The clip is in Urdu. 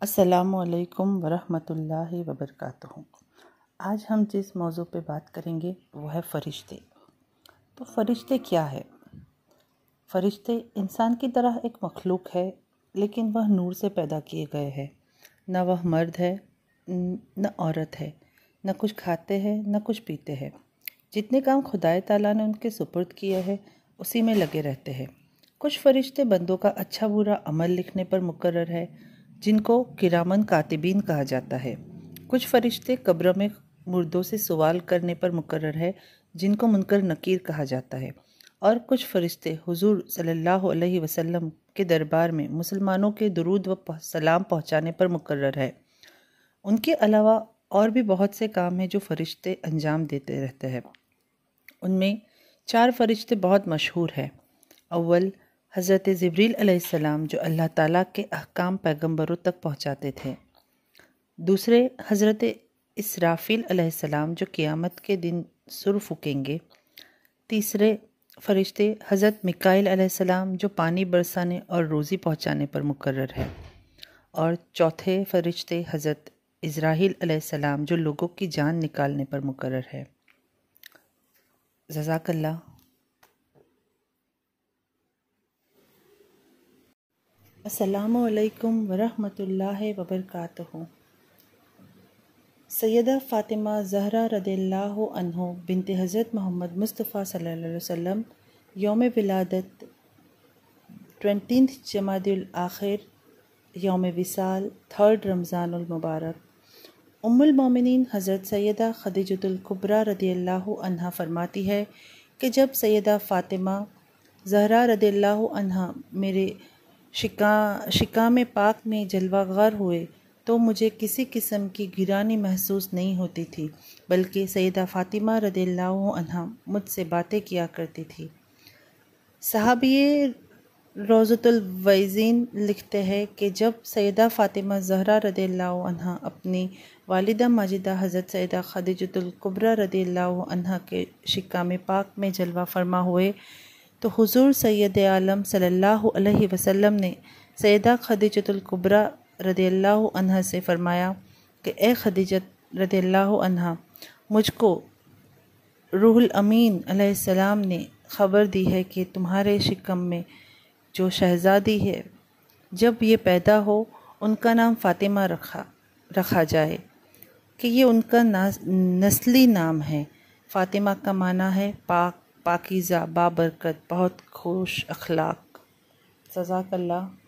السلام علیکم ورحمۃ اللہ وبرکاتہ۔ آج ہم جس موضوع پہ بات کریں گے وہ ہے فرشتے۔ تو فرشتے کیا ہے؟ فرشتے انسان کی طرح ایک مخلوق ہے، لیکن وہ نور سے پیدا کیے گئے ہیں۔ نہ وہ مرد ہے نہ عورت ہے۔ نہ کچھ کھاتے ہیں، نہ کچھ پیتے ہیں۔ جتنے کام خدائے تعالیٰ نے ان کے سپرد کیا ہے اسی میں لگے رہتے ہیں۔ کچھ فرشتے بندوں کا اچھا برا عمل لکھنے پر مقرر ہے جن کو کرامن کاتبین کہا جاتا ہے۔ کچھ فرشتے قبروں میں مردوں سے سوال کرنے پر مقرر ہے جن کو منکر نکیر کہا جاتا ہے۔ اور کچھ فرشتے حضور صلی اللہ علیہ وسلم کے دربار میں مسلمانوں کے درود و سلام پہنچانے پر مقرر ہے ان کے علاوہ اور بھی بہت سے کام ہیں جو فرشتے انجام دیتے رہتے ہیں۔ ان میں چار فرشتے بہت مشہور ہیں۔ اول حضرت زبریل علیہ السلام جو اللہ تعالیٰ کے احکام پیغمبروں تک پہنچاتے تھے۔ دوسرے، حضرت اسرافیل علیہ السلام جو قیامت کے دن سر پھکیں گے۔ تیسرے، فرشتے، حضرت مکائل علیہ السلام جو پانی برسانے اور روزی پہنچانے پر مقرر ہے اور چوتھے، فرشتے، حضرت اسرائیل علیہ السلام جو لوگوں کی جان نکالنے پر مقرر ہے جزاک اللہ۔ السلام علیکم ورحمۃ اللہ وبرکاتہ۔ سیدہ فاطمہ زہرہ رضی اللہ عنہ بنت حضرت محمد مصطفیٰ صلی اللہ علیہ وسلم یوم ولادت ٹوینٹینتھ جماعت الآخر یوم وصال تھرڈ رمضان المبارک۔ ام المومنین حضرت سیدہ خدیجۃ القبرہ رضی اللہ عنہ فرماتی ہے کہ جب سیدہ فاطمہ زہرہ رضی اللہ عنہ میرے شکا میں پاک میں جلوہ غار ہوئے تو مجھے کسی قسم کی گرانی محسوس نہیں ہوتی تھی، بلکہ سیدہ فاطمہ رضی اللہ عنہ مجھ سے باتیں کیا کرتی تھی۔ صحابی روزت الویزین لکھتے ہیں کہ جب سیدہ فاطمہ زہرہ رضی اللہ عنہ اپنی والدہ ماجدہ حضرت سیدہ خدیجت القبرہ رضی اللہ عنہ کے شکام پاک میں جلوہ فرما ہوئے تو حضور سید عالم صلی اللہ علیہ وسلم نے سیدہ خدیجت القبرہ رضی اللہ عنہ سے فرمایا کہ اے خدیجت رضی اللہ عنہ، مجھ کو روح الامین علیہ السلام نے خبر دی ہے کہ تمہارے شکم میں جو شہزادی ہے، جب یہ پیدا ہو، ان کا نام فاطمہ رکھا رکھا جائے کہ یہ ان کا نسلی نام ہے۔ فاطمہ کا معنی ہے پاک پاکیزہ بابرکت بہت خوش اخلاق۔ جزاک اللہ۔